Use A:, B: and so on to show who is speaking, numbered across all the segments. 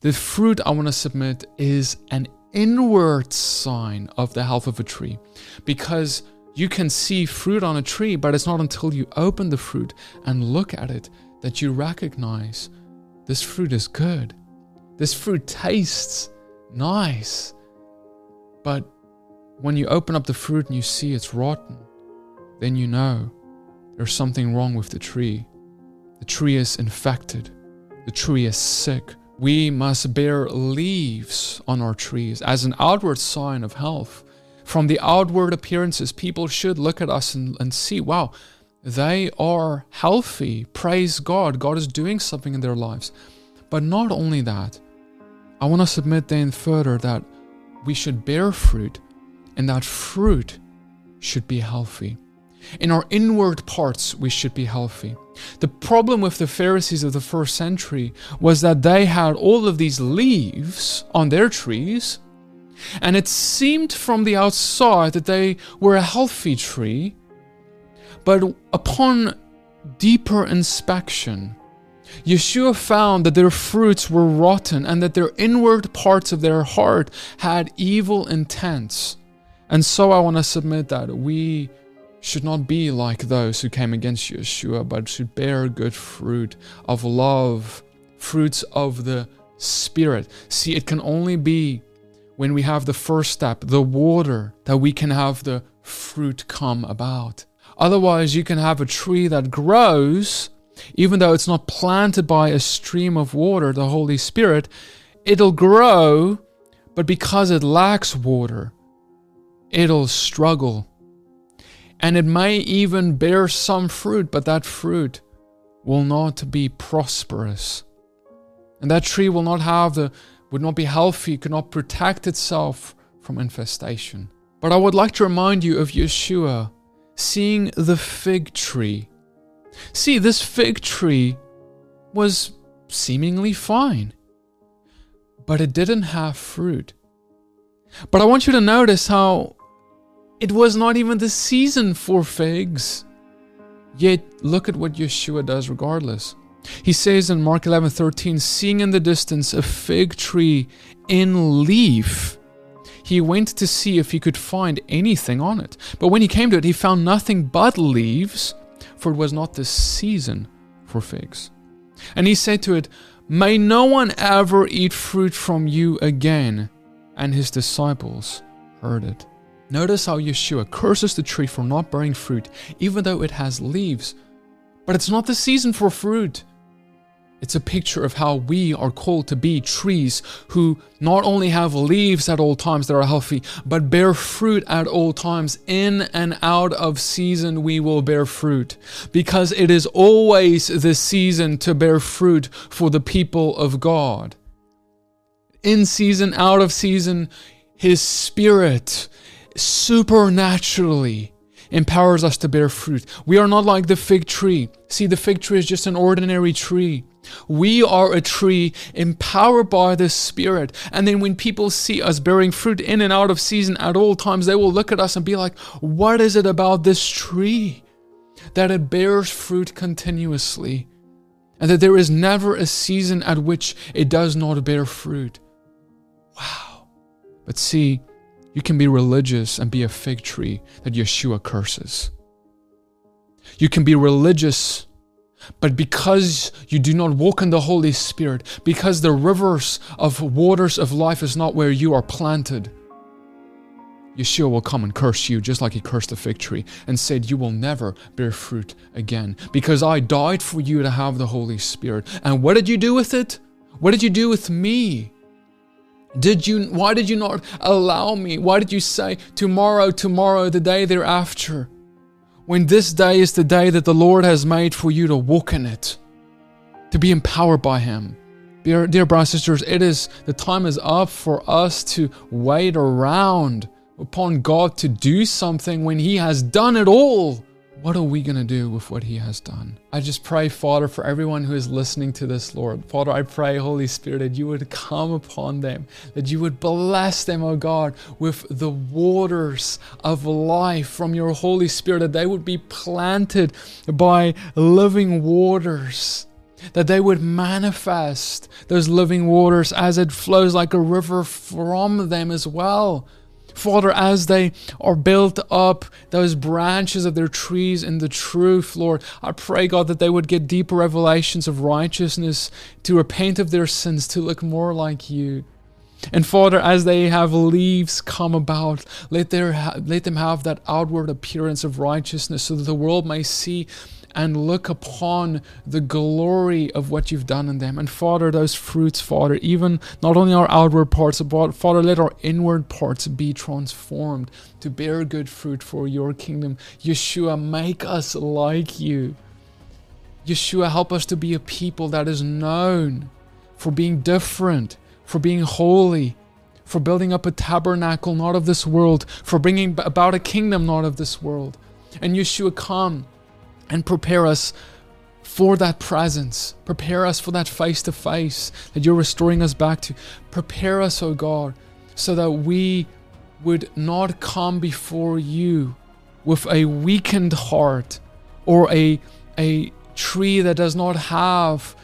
A: The fruit I want to submit is an inward sign of the health of a tree because you can see fruit on a tree, but it's not until you open the fruit and look at it that you recognize this fruit is good. This fruit tastes nice. But when you open up the fruit and you see it's rotten, then you know there's something wrong with the tree. The tree is infected, the tree is sick. We must bear leaves on our trees as an outward sign of health. From the outward appearances, people should look at us and, and see, wow, they are healthy. Praise God. God is doing something in their lives. But not only that, I want to submit then further that we should bear fruit and that fruit should be healthy. In our inward parts, we should be healthy. The problem with the Pharisees of the first century was that they had all of these leaves on their trees, and it seemed from the outside that they were a healthy tree, but upon deeper inspection, Yeshua found that their fruits were rotten and that their inward parts of their heart had evil intents. And so I want to submit that we should not be like those who came against Yeshua, but should bear good fruit of love, fruits of the Spirit. See, it can only be when we have the first step, the water, that we can have the fruit come about. Otherwise, you can have a tree that grows even though it's not planted by a stream of water, the Holy Spirit, it'll grow, but because it lacks water, it'll struggle. And it may even bear some fruit, but that fruit will not be prosperous. And that tree will not have the would not be healthy, could not protect itself from infestation. But I would like to remind you of Yeshua seeing the fig tree See, this fig tree was seemingly fine, but it didn't have fruit. But I want you to notice how it was not even the season for figs. Yet look at what Yeshua does regardless. He says in Mark 11:13, seeing in the distance a fig tree in leaf, he went to see if he could find anything on it. But when he came to it, he found nothing but leaves, for it was not the season for figs. And he said to it, May no one ever eat fruit from you again. And his disciples heard it. Notice how Yeshua curses the tree for not bearing fruit, even though it has leaves. But it's not the season for fruit. It's a picture of how we are called to be trees who not only have leaves at all times that are healthy, but bear fruit at all times. In and out of season, we will bear fruit because it is always the season to bear fruit for the people of God. In season, out of season, His Spirit supernaturally empowers us to bear fruit. We are not like the fig tree. See, the fig tree is just an ordinary tree. We are a tree empowered by the Spirit. And then when people see us bearing fruit in and out of season at all times, they will look at us and be like, What is it about this tree that it bears fruit continuously? And that there is never a season at which it does not bear fruit. Wow. But see, you can be religious and be a fig tree that Yeshua curses. You can be religious but because you do not walk in the Holy Spirit, because the rivers of waters of life is not where you are planted, Yeshua will come and curse you just like he cursed the fig tree and said, You will never bear fruit again because I died for you to have the Holy Spirit. And what did you do with it? What did you do with me? Did you why did you not allow me? Why did you say tomorrow, tomorrow, the day thereafter? when this day is the day that the Lord has made for you to walk in it, to be empowered by Him. Dear, dear brothers and sisters, it is the time is up for us to wait around upon God to do something when He has done it all. What are we going to do with what He has done? I just pray, Father, for everyone who is listening to this, Lord. Father, I pray, Holy Spirit, that you would come upon them, that you would bless them, O oh God, with the waters of life from your Holy Spirit, that they would be planted by living waters that they would manifest those living waters as it flows like a river from them as well. Father, as they are built up, those branches of their trees in the truth, Lord, I pray, God, that they would get deeper revelations of righteousness, to repent of their sins, to look more like you. And Father, as they have leaves come about, let, their, let them have that outward appearance of righteousness so that the world may see and look upon the glory of what you've done in them. And Father, those fruits, Father, even not only our outward parts, but Father, let our inward parts be transformed to bear good fruit for your kingdom. Yeshua, make us like you. Yeshua, help us to be a people that is known for being different, for being holy, for building up a tabernacle not of this world, for bringing about a kingdom not of this world. And Yeshua, come and prepare us for that presence. Prepare us for that face to face that you're restoring us back to. Prepare us, O oh God, so that we would not come before you with a weakened heart or a, a tree that does not have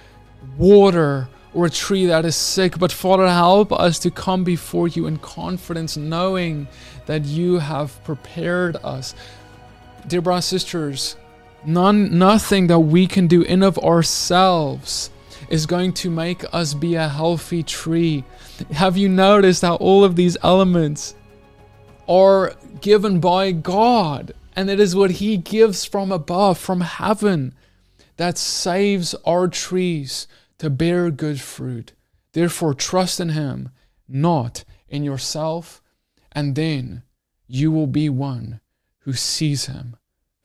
A: water or a tree that is sick. But Father, help us to come before you in confidence, knowing that you have prepared us. Dear brothers sisters, None, nothing that we can do in of ourselves is going to make us be a healthy tree. Have you noticed how all of these elements are given by God? And it is what He gives from above, from heaven, that saves our trees to bear good fruit. Therefore, trust in Him, not in yourself, and then you will be one who sees Him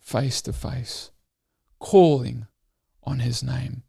A: face to face, calling on his name.